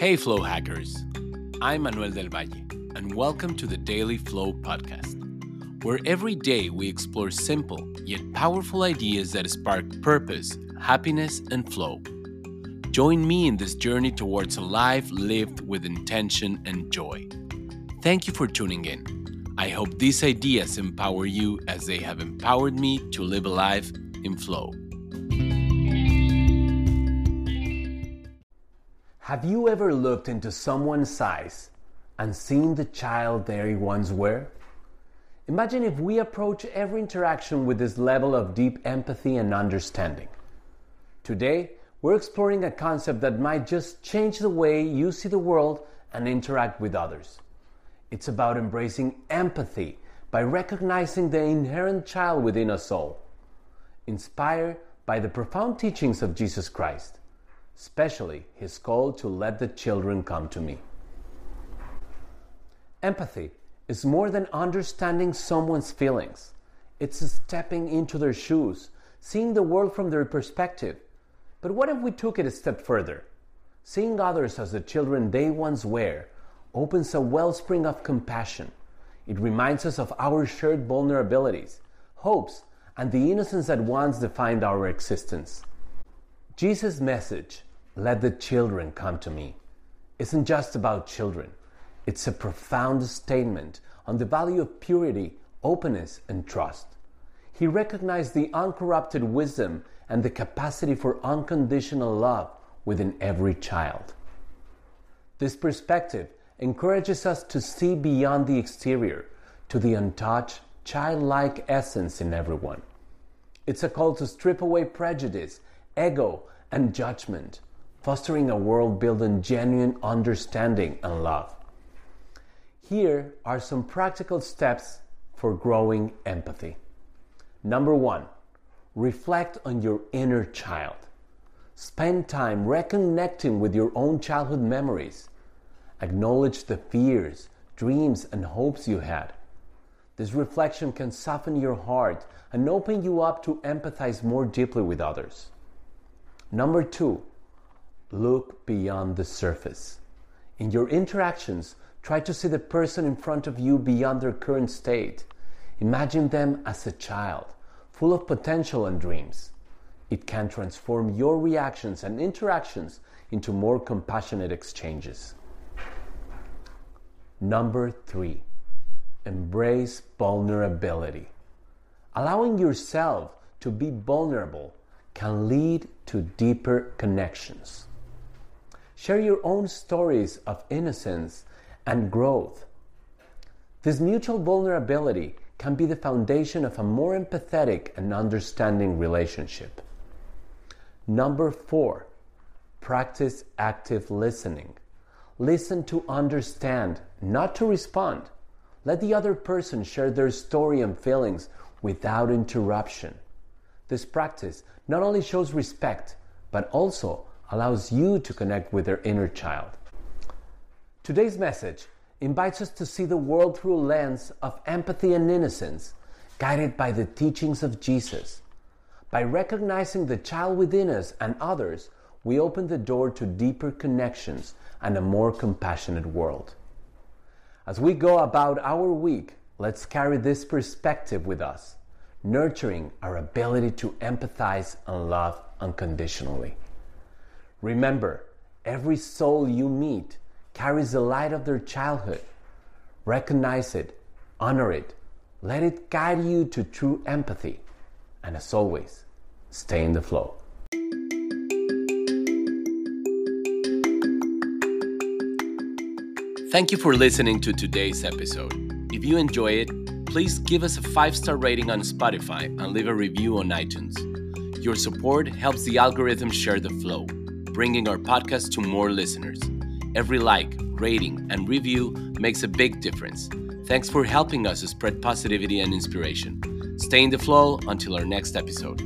Hey, Flow Hackers. I'm Manuel del Valle, and welcome to the Daily Flow Podcast, where every day we explore simple yet powerful ideas that spark purpose, happiness, and flow. Join me in this journey towards a life lived with intention and joy. Thank you for tuning in. I hope these ideas empower you as they have empowered me to live a life in flow. Have you ever looked into someone's eyes and seen the child they once were? Imagine if we approach every interaction with this level of deep empathy and understanding. Today, we're exploring a concept that might just change the way you see the world and interact with others. It's about embracing empathy by recognizing the inherent child within us all, inspired by the profound teachings of Jesus Christ especially his call to let the children come to me. Empathy is more than understanding someone's feelings, it's stepping into their shoes, seeing the world from their perspective. But what if we took it a step further? Seeing others as the children they once were opens a wellspring of compassion. It reminds us of our shared vulnerabilities, hopes, and the innocence that once defined our existence. Jesus' message let the children come to me isn't just about children. It's a profound statement on the value of purity, openness, and trust. He recognized the uncorrupted wisdom and the capacity for unconditional love within every child. This perspective encourages us to see beyond the exterior to the untouched, childlike essence in everyone. It's a call to strip away prejudice, ego, and judgment fostering a world built on genuine understanding and love. Here are some practical steps for growing empathy. Number one, reflect on your inner child. Spend time reconnecting with your own childhood memories. Acknowledge the fears, dreams, and hopes you had. This reflection can soften your heart and open you up to empathize more deeply with others. Number two, Look beyond the surface. In your interactions, try to see the person in front of you beyond their current state. Imagine them as a child, full of potential and dreams. It can transform your reactions and interactions into more compassionate exchanges. Number three, embrace vulnerability. Allowing yourself to be vulnerable can lead to deeper connections. Share your own stories of innocence and growth. This mutual vulnerability can be the foundation of a more empathetic and understanding relationship. Number four, practice active listening. Listen to understand, not to respond. Let the other person share their story and feelings without interruption. This practice not only shows respect, but also allows you to connect with their inner child. Today's message invites us to see the world through a lens of empathy and innocence, guided by the teachings of Jesus. By recognizing the child within us and others, we open the door to deeper connections and a more compassionate world. As we go about our week, let's carry this perspective with us, nurturing our ability to empathize and love unconditionally. Remember, every soul you meet carries the light of their childhood. Recognize it, honor it, let it guide you to true empathy. And as always, stay in the flow. Thank you for listening to today's episode. If you enjoy it, please give us a five star rating on Spotify and leave a review on iTunes. Your support helps the algorithm share the flow bringing our podcast to more listeners. Every like, rating, and review makes a big difference. Thanks for helping us spread positivity and inspiration. Stay in the flow until our next episode.